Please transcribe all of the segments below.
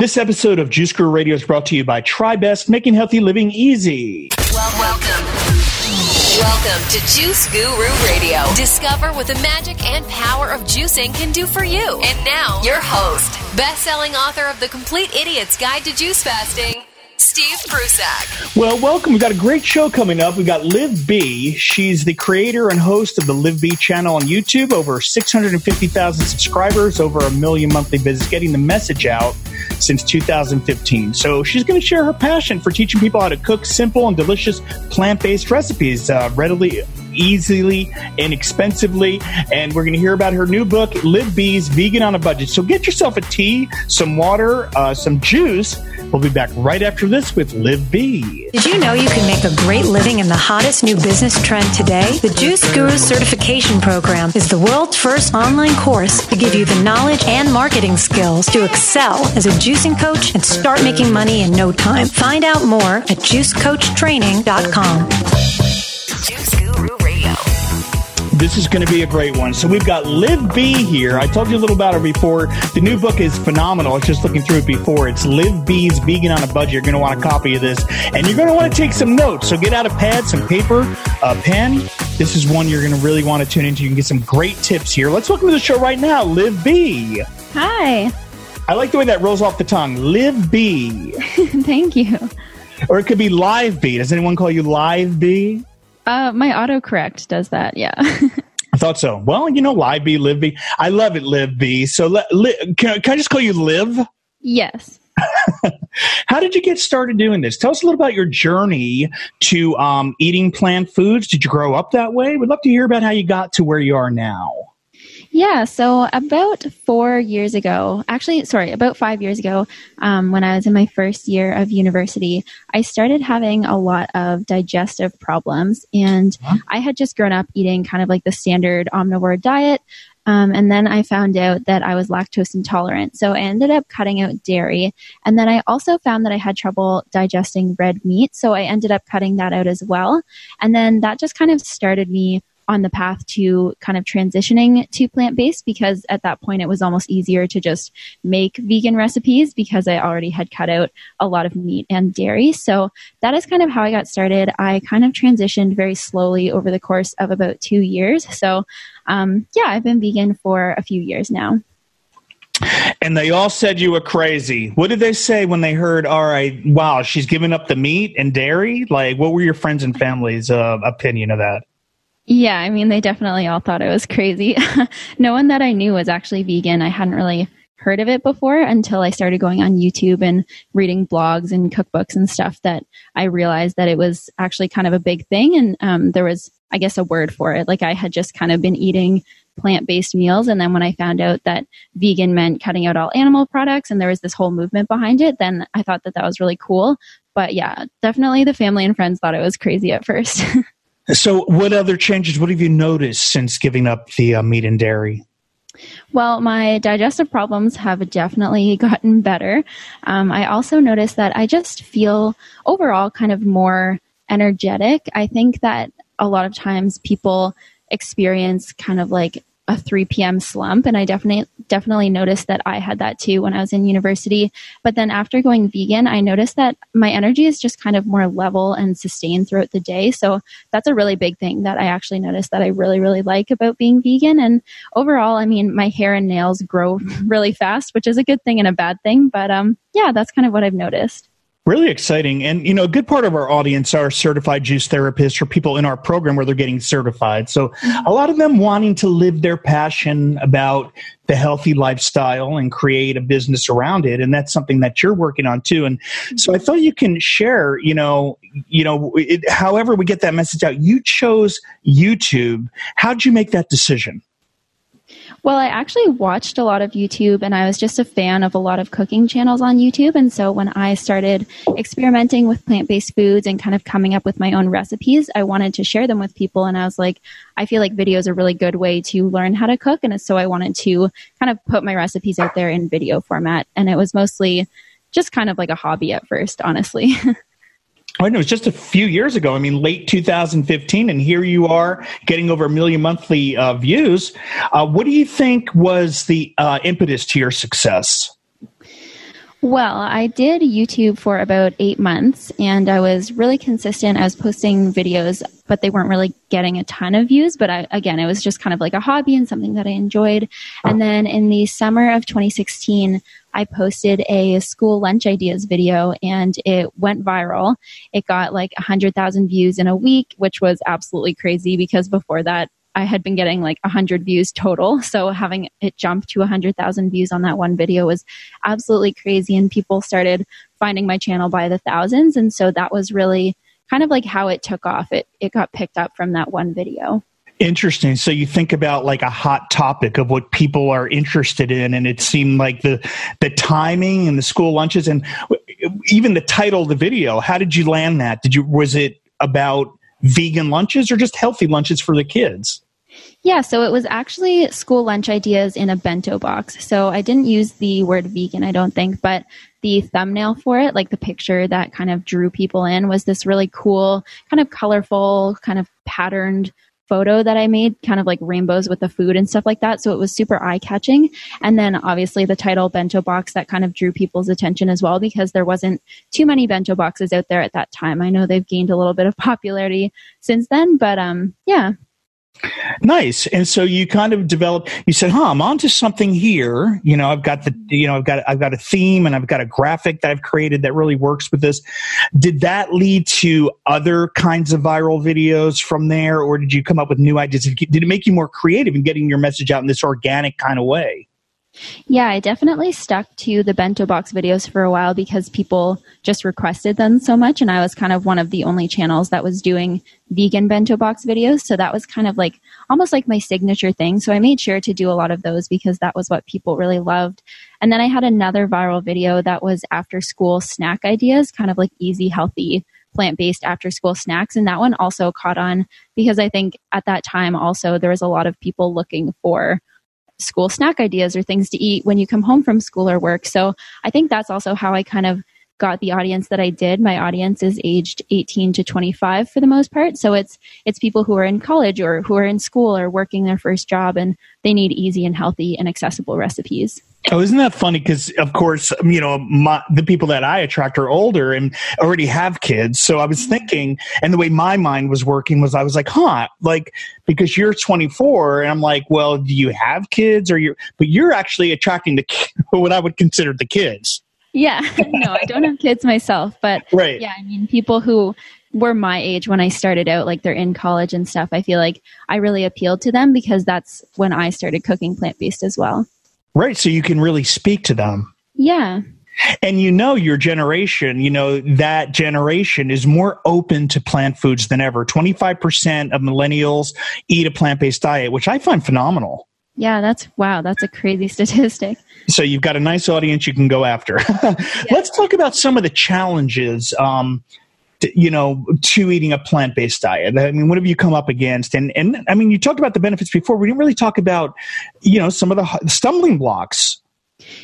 This episode of Juice Guru Radio is brought to you by TriBest, making healthy living easy. Welcome. Welcome to Juice Guru Radio. Discover what the magic and power of juicing can do for you. And now, your host, best-selling author of The Complete Idiot's Guide to Juice Fasting, Steve Prussack. Well, welcome. We've got a great show coming up. We've got Liv B. She's the creator and host of the Liv B channel on YouTube. Over 650,000 subscribers, over a million monthly visits, getting the message out since 2015. So she's going to share her passion for teaching people how to cook simple and delicious plant-based recipes uh, readily easily, and inexpensively. And we're going to hear about her new book, Liv B's Vegan on a Budget. So get yourself a tea, some water, uh, some juice. We'll be back right after this with Liv B. Did you know you can make a great living in the hottest new business trend today? The Juice Guru Certification Program is the world's first online course to give you the knowledge and marketing skills to excel as a juicing coach and start making money in no time. Find out more at juicecoachtraining.com. This is going to be a great one. So we've got Liv B here. I told you a little about her before. The new book is phenomenal. I was just looking through it before. It's Liv B's Vegan on a Budget. You're going to want a copy of this, and you're going to want to take some notes. So get out a pad, some paper, a pen. This is one you're going to really want to tune into. You can get some great tips here. Let's welcome to the show right now, Liv B. Hi. I like the way that rolls off the tongue. Live B. Thank you. Or it could be Live B. Does anyone call you Live B? Uh, my autocorrect does that. Yeah. I thought so. Well, you know, Live B. I love it, Live B. So li, can, can I just call you Liv? yes. How did you get started doing this? Tell us a little about your journey to um, eating plant foods. Did you grow up that way? We'd love to hear about how you got to where you are now. Yeah. So about four years ago, actually, sorry, about five years ago, um, when I was in my first year of university, I started having a lot of digestive problems, and I had just grown up eating kind of like the standard omnivore diet. Um, and then I found out that I was lactose intolerant. So I ended up cutting out dairy. And then I also found that I had trouble digesting red meat. So I ended up cutting that out as well. And then that just kind of started me on the path to kind of transitioning to plant based because at that point it was almost easier to just make vegan recipes because I already had cut out a lot of meat and dairy. So that is kind of how I got started. I kind of transitioned very slowly over the course of about two years. So um, yeah, I've been vegan for a few years now. And they all said you were crazy. What did they say when they heard, all right, wow, she's giving up the meat and dairy? Like, what were your friends and family's uh, opinion of that? Yeah, I mean, they definitely all thought it was crazy. no one that I knew was actually vegan. I hadn't really heard of it before until I started going on YouTube and reading blogs and cookbooks and stuff that I realized that it was actually kind of a big thing. And um, there was, I guess, a word for it. Like I had just kind of been eating plant based meals. And then when I found out that vegan meant cutting out all animal products and there was this whole movement behind it, then I thought that that was really cool. But yeah, definitely the family and friends thought it was crazy at first. So, what other changes? What have you noticed since giving up the uh, meat and dairy? Well, my digestive problems have definitely gotten better. Um, I also noticed that I just feel overall kind of more energetic. I think that a lot of times people experience kind of like a 3 p.m. slump. And I definitely, definitely noticed that I had that too when I was in university. But then after going vegan, I noticed that my energy is just kind of more level and sustained throughout the day. So that's a really big thing that I actually noticed that I really, really like about being vegan. And overall, I mean, my hair and nails grow really fast, which is a good thing and a bad thing. But um, yeah, that's kind of what I've noticed. Really exciting. And, you know, a good part of our audience are certified juice therapists or people in our program where they're getting certified. So a lot of them wanting to live their passion about the healthy lifestyle and create a business around it. And that's something that you're working on too. And so I thought you can share, you know, you know, it, however we get that message out, you chose YouTube. How'd you make that decision? Well, I actually watched a lot of YouTube and I was just a fan of a lot of cooking channels on YouTube. And so when I started experimenting with plant based foods and kind of coming up with my own recipes, I wanted to share them with people. And I was like, I feel like video is a really good way to learn how to cook. And so I wanted to kind of put my recipes out there in video format. And it was mostly just kind of like a hobby at first, honestly. I know it was just a few years ago. I mean, late 2015, and here you are getting over a million monthly uh, views. Uh, what do you think was the uh, impetus to your success? Well, I did YouTube for about eight months and I was really consistent. I was posting videos, but they weren't really getting a ton of views. But I, again, it was just kind of like a hobby and something that I enjoyed. And then in the summer of 2016, I posted a school lunch ideas video and it went viral. It got like 100,000 views in a week, which was absolutely crazy because before that, I had been getting like 100 views total. So having it jump to 100,000 views on that one video was absolutely crazy. And people started finding my channel by the thousands. And so that was really kind of like how it took off. It, it got picked up from that one video. Interesting. So you think about like a hot topic of what people are interested in, and it seemed like the the timing and the school lunches, and even the title of the video. How did you land that? Did you was it about vegan lunches or just healthy lunches for the kids? Yeah, so it was actually school lunch ideas in a bento box. So I didn't use the word vegan, I don't think, but the thumbnail for it, like the picture that kind of drew people in, was this really cool, kind of colorful, kind of patterned photo that I made, kind of like rainbows with the food and stuff like that. So it was super eye catching. And then obviously the title bento box that kind of drew people's attention as well because there wasn't too many bento boxes out there at that time. I know they've gained a little bit of popularity since then, but um, yeah, Nice. And so you kind of developed, you said, huh, I'm onto something here. You know, I've got the, you know, I've got, I've got a theme and I've got a graphic that I've created that really works with this. Did that lead to other kinds of viral videos from there? Or did you come up with new ideas? Did it make you more creative in getting your message out in this organic kind of way? Yeah, I definitely stuck to the bento box videos for a while because people just requested them so much. And I was kind of one of the only channels that was doing vegan bento box videos. So that was kind of like almost like my signature thing. So I made sure to do a lot of those because that was what people really loved. And then I had another viral video that was after school snack ideas, kind of like easy, healthy plant based after school snacks. And that one also caught on because I think at that time also there was a lot of people looking for school snack ideas or things to eat when you come home from school or work. So I think that's also how I kind of got the audience that I did. My audience is aged 18 to 25 for the most part. So it's it's people who are in college or who are in school or working their first job and they need easy and healthy and accessible recipes. Oh, isn't that funny? Because of course, you know, my, the people that I attract are older and already have kids. So I was mm-hmm. thinking, and the way my mind was working was, I was like, huh, like because you're 24, and I'm like, well, do you have kids, or you? But you're actually attracting the what I would consider the kids. Yeah, no, I don't have kids myself, but right. yeah, I mean, people who were my age when I started out, like they're in college and stuff. I feel like I really appealed to them because that's when I started cooking plant based as well. Right. So you can really speak to them. Yeah. And you know, your generation, you know, that generation is more open to plant foods than ever. 25% of millennials eat a plant based diet, which I find phenomenal. Yeah, that's wow. That's a crazy statistic. So you've got a nice audience you can go after. yeah. Let's talk about some of the challenges. Um, you know, to eating a plant based diet? I mean, what have you come up against? And and I mean, you talked about the benefits before. We didn't really talk about, you know, some of the stumbling blocks.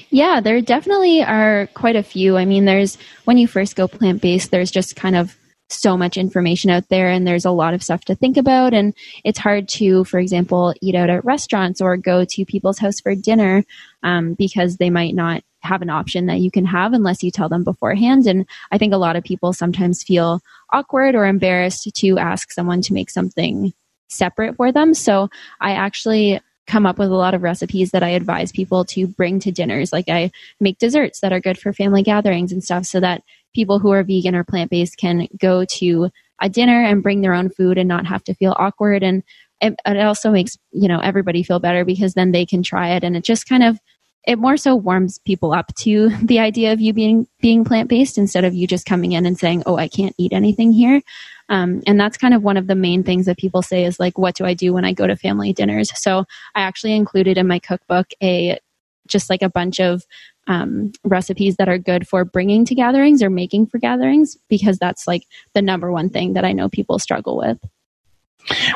Yeah, there definitely are quite a few. I mean, there's when you first go plant based, there's just kind of so much information out there and there's a lot of stuff to think about and it's hard to for example eat out at restaurants or go to people's house for dinner um, because they might not have an option that you can have unless you tell them beforehand. And I think a lot of people sometimes feel awkward or embarrassed to ask someone to make something separate for them. So I actually come up with a lot of recipes that I advise people to bring to dinners. Like I make desserts that are good for family gatherings and stuff so that people who are vegan or plant based can go to a dinner and bring their own food and not have to feel awkward. And it, it also makes, you know, everybody feel better because then they can try it and it just kind of it more so warms people up to the idea of you being being plant based instead of you just coming in and saying, "Oh, I can't eat anything here." Um, and that's kind of one of the main things that people say is like, "What do I do when I go to family dinners?" So I actually included in my cookbook a just like a bunch of um, recipes that are good for bringing to gatherings or making for gatherings because that's like the number one thing that I know people struggle with.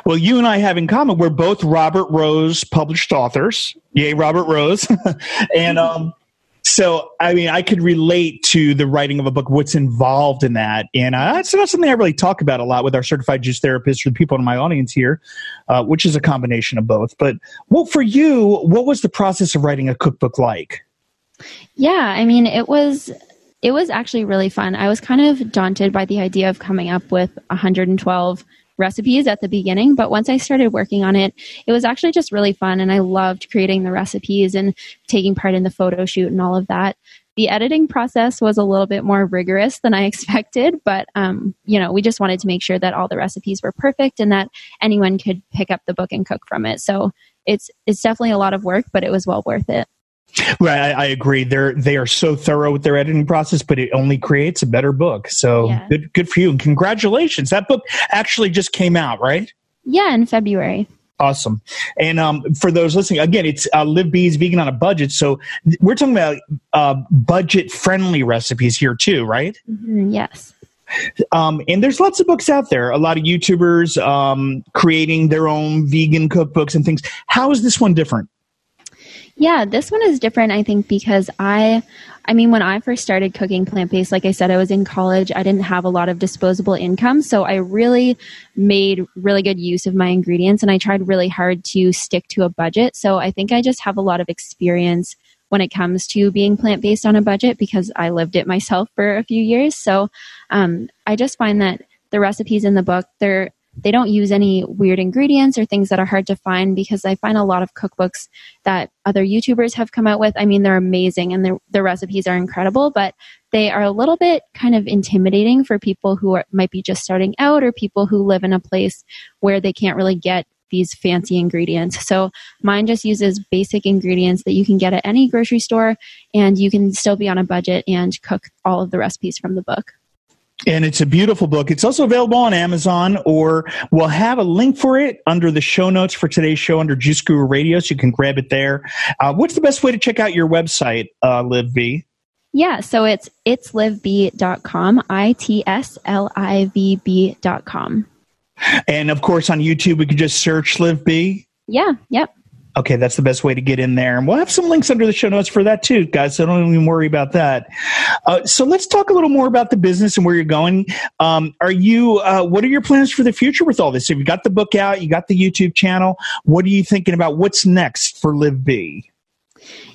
Well, you and I have in common, we're both Robert Rose published authors. Yay, Robert Rose. and um, so, I mean, I could relate to the writing of a book, what's involved in that. And uh, it's not something I really talk about a lot with our certified juice therapists or the people in my audience here, uh, which is a combination of both. But well, for you, what was the process of writing a cookbook like? Yeah, I mean, it was it was actually really fun. I was kind of daunted by the idea of coming up with 112 recipes at the beginning, but once I started working on it, it was actually just really fun and I loved creating the recipes and taking part in the photo shoot and all of that. The editing process was a little bit more rigorous than I expected, but um, you know, we just wanted to make sure that all the recipes were perfect and that anyone could pick up the book and cook from it. So it's it's definitely a lot of work, but it was well worth it. Right, I, I, agree. They're they are so thorough with their editing process, but it only creates a better book. So yeah. good, good for you, and congratulations! That book actually just came out, right? Yeah, in February. Awesome. And um, for those listening, again, it's uh, Liv B's Vegan on a Budget. So we're talking about uh, budget friendly recipes here too, right? Mm-hmm, yes. Um, and there's lots of books out there. A lot of YouTubers um, creating their own vegan cookbooks and things. How is this one different? Yeah, this one is different, I think, because I, I mean, when I first started cooking plant based, like I said, I was in college. I didn't have a lot of disposable income. So I really made really good use of my ingredients and I tried really hard to stick to a budget. So I think I just have a lot of experience when it comes to being plant based on a budget because I lived it myself for a few years. So um, I just find that the recipes in the book, they're they don't use any weird ingredients or things that are hard to find because I find a lot of cookbooks that other YouTubers have come out with. I mean, they're amazing and the recipes are incredible, but they are a little bit kind of intimidating for people who are, might be just starting out or people who live in a place where they can't really get these fancy ingredients. So mine just uses basic ingredients that you can get at any grocery store and you can still be on a budget and cook all of the recipes from the book and it's a beautiful book. It's also available on Amazon, or we'll have a link for it under the show notes for today's show under Juice Guru Radio, so you can grab it there. Uh, what's the best way to check out your website, uh, Liv B? Yeah, so it's itslivb.com, I T S L I V B.com. And of course, on YouTube, we can just search Liv B. Yeah, yep. Okay, that's the best way to get in there. And we'll have some links under the show notes for that too, guys. So don't even worry about that. Uh, so let's talk a little more about the business and where you're going. Um, are you, uh, what are your plans for the future with all this? If you got the book out, you got the YouTube channel, what are you thinking about? What's next for Liv B?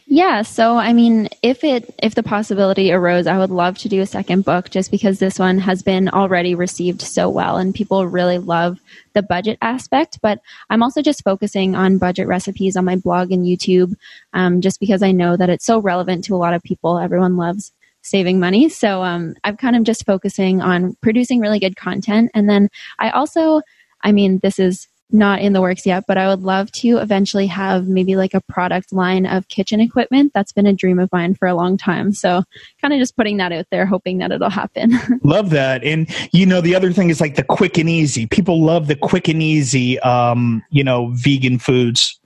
Yeah, so I mean, if it if the possibility arose, I would love to do a second book just because this one has been already received so well and people really love the budget aspect. But I'm also just focusing on budget recipes on my blog and YouTube, um, just because I know that it's so relevant to a lot of people. Everyone loves saving money, so um, I'm kind of just focusing on producing really good content, and then I also, I mean, this is not in the works yet, but I would love to eventually have maybe like a product line of kitchen equipment. That's been a dream of mine for a long time. So, kind of just putting that out there, hoping that it'll happen. love that. And, you know, the other thing is like the quick and easy. People love the quick and easy, um, you know, vegan foods.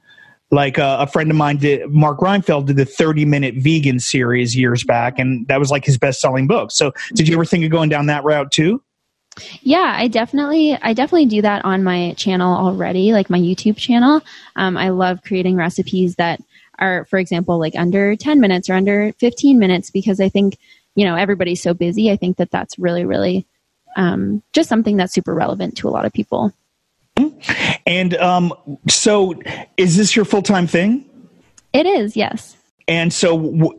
Like uh, a friend of mine did, Mark Reinfeld did the 30 minute vegan series years back, and that was like his best selling book. So, did you ever think of going down that route too? Yeah, I definitely, I definitely do that on my channel already, like my YouTube channel. Um, I love creating recipes that are, for example, like under 10 minutes or under 15 minutes because I think, you know, everybody's so busy. I think that that's really, really um, just something that's super relevant to a lot of people. And um, so, is this your full time thing? It is, yes. And so,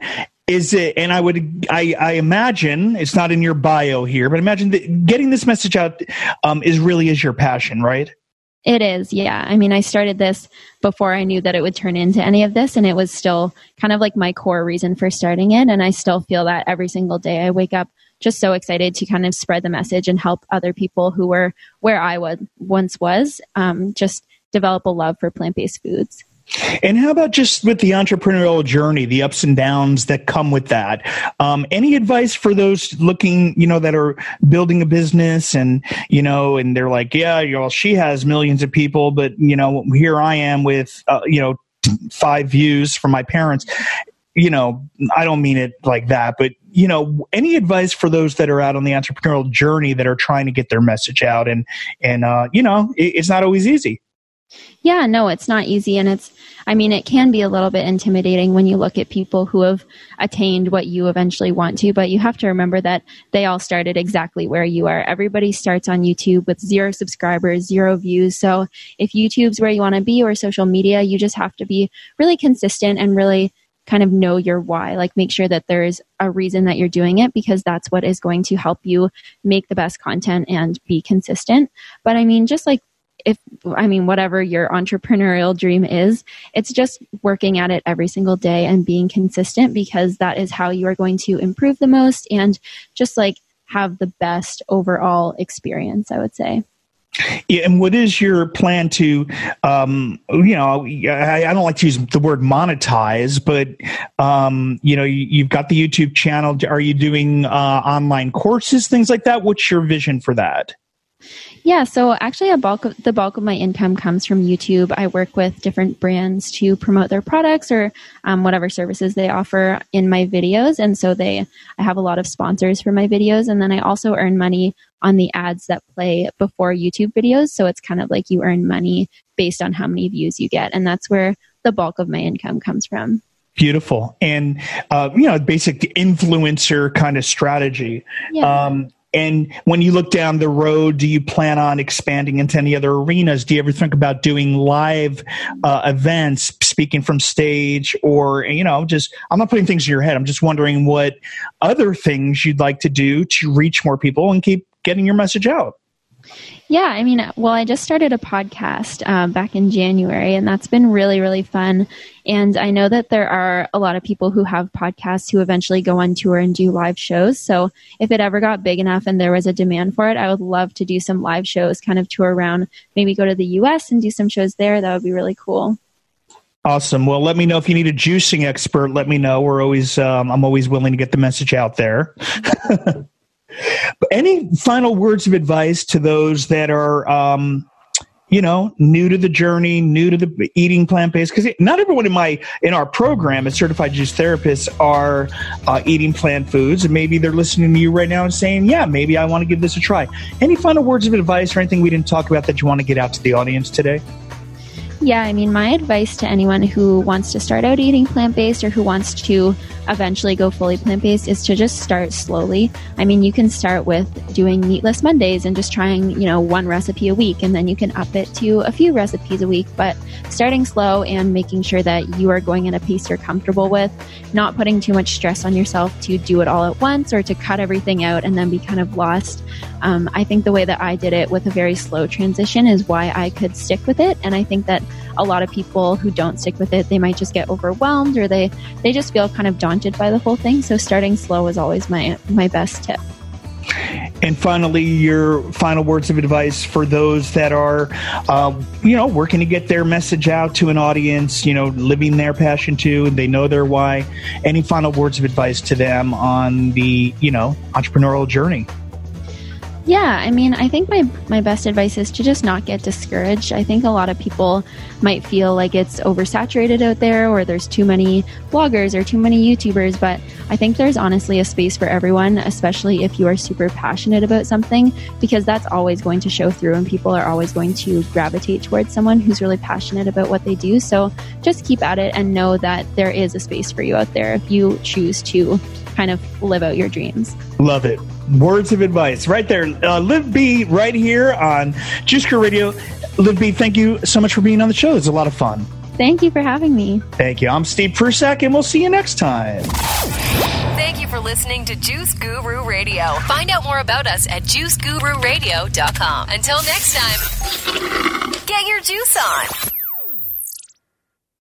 is it and i would i i imagine it's not in your bio here but imagine that getting this message out um, is really is your passion right? It is yeah. I mean i started this before i knew that it would turn into any of this and it was still kind of like my core reason for starting it and i still feel that every single day i wake up just so excited to kind of spread the message and help other people who were where i was once was um, just develop a love for plant-based foods and how about just with the entrepreneurial journey, the ups and downs that come with that? Um, any advice for those looking, you know, that are building a business and, you know, and they're like, yeah, you she has millions of people, but, you know, here I am with, uh, you know, five views from my parents. You know, I don't mean it like that, but, you know, any advice for those that are out on the entrepreneurial journey that are trying to get their message out and, and, uh, you know, it, it's not always easy. Yeah, no, it's not easy. And it's, I mean, it can be a little bit intimidating when you look at people who have attained what you eventually want to, but you have to remember that they all started exactly where you are. Everybody starts on YouTube with zero subscribers, zero views. So if YouTube's where you want to be or social media, you just have to be really consistent and really kind of know your why. Like make sure that there's a reason that you're doing it because that's what is going to help you make the best content and be consistent. But I mean, just like if I mean, whatever your entrepreneurial dream is, it's just working at it every single day and being consistent because that is how you are going to improve the most and just like have the best overall experience, I would say. Yeah, and what is your plan to, um, you know, I, I, don't like to use the word monetize, but, um, you know, you, have got the YouTube channel. Are you doing uh, online courses, things like that? What's your vision for that? Yeah, so actually, a bulk of the bulk of my income comes from YouTube. I work with different brands to promote their products or um, whatever services they offer in my videos, and so they I have a lot of sponsors for my videos, and then I also earn money on the ads that play before YouTube videos. So it's kind of like you earn money based on how many views you get, and that's where the bulk of my income comes from. Beautiful, and uh, you know, basic influencer kind of strategy. Yeah. Um, and when you look down the road, do you plan on expanding into any other arenas? Do you ever think about doing live uh, events, speaking from stage, or, you know, just, I'm not putting things in your head. I'm just wondering what other things you'd like to do to reach more people and keep getting your message out. Yeah, I mean, well, I just started a podcast um, back in January, and that's been really, really fun. And I know that there are a lot of people who have podcasts who eventually go on tour and do live shows. So if it ever got big enough and there was a demand for it, I would love to do some live shows, kind of tour around, maybe go to the US and do some shows there. That would be really cool. Awesome. Well, let me know if you need a juicing expert. Let me know. We're always, um, I'm always willing to get the message out there. Any final words of advice to those that are, um, you know, new to the journey, new to the eating plant based? Because not everyone in my in our program as certified juice therapists are uh, eating plant foods, and maybe they're listening to you right now and saying, "Yeah, maybe I want to give this a try." Any final words of advice or anything we didn't talk about that you want to get out to the audience today? Yeah, I mean, my advice to anyone who wants to start out eating plant based or who wants to eventually go fully plant based is to just start slowly. I mean, you can start with doing meatless Mondays and just trying, you know, one recipe a week, and then you can up it to a few recipes a week. But starting slow and making sure that you are going at a pace you're comfortable with, not putting too much stress on yourself to do it all at once or to cut everything out and then be kind of lost. Um, I think the way that I did it with a very slow transition is why I could stick with it. And I think that a lot of people who don't stick with it, they might just get overwhelmed or they, they just feel kind of daunted by the whole thing. So starting slow is always my, my best tip. And finally, your final words of advice for those that are, uh, you know, working to get their message out to an audience, you know, living their passion too, and they know their why. Any final words of advice to them on the, you know, entrepreneurial journey? Yeah, I mean, I think my, my best advice is to just not get discouraged. I think a lot of people might feel like it's oversaturated out there or there's too many bloggers or too many YouTubers, but I think there's honestly a space for everyone, especially if you are super passionate about something, because that's always going to show through and people are always going to gravitate towards someone who's really passionate about what they do. So just keep at it and know that there is a space for you out there if you choose to kind of live out your dreams. Love it. Words of advice right there. Uh, Liv B right here on Juice Guru Radio. Liv B, thank you so much for being on the show. It's a lot of fun. Thank you for having me. Thank you. I'm Steve Prussack, and we'll see you next time. Thank you for listening to Juice Guru Radio. Find out more about us at juicegururadio.com. Until next time, get your juice on.